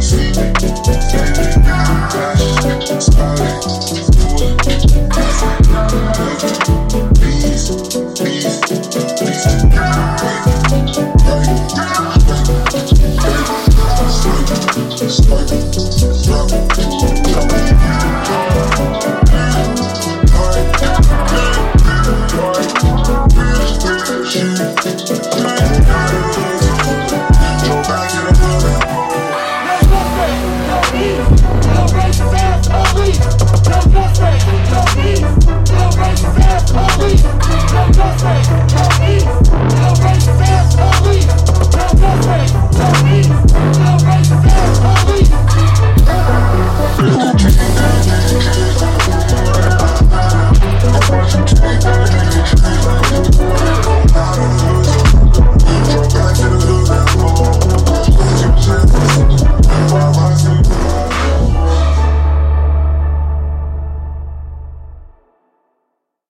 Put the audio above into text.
Simple.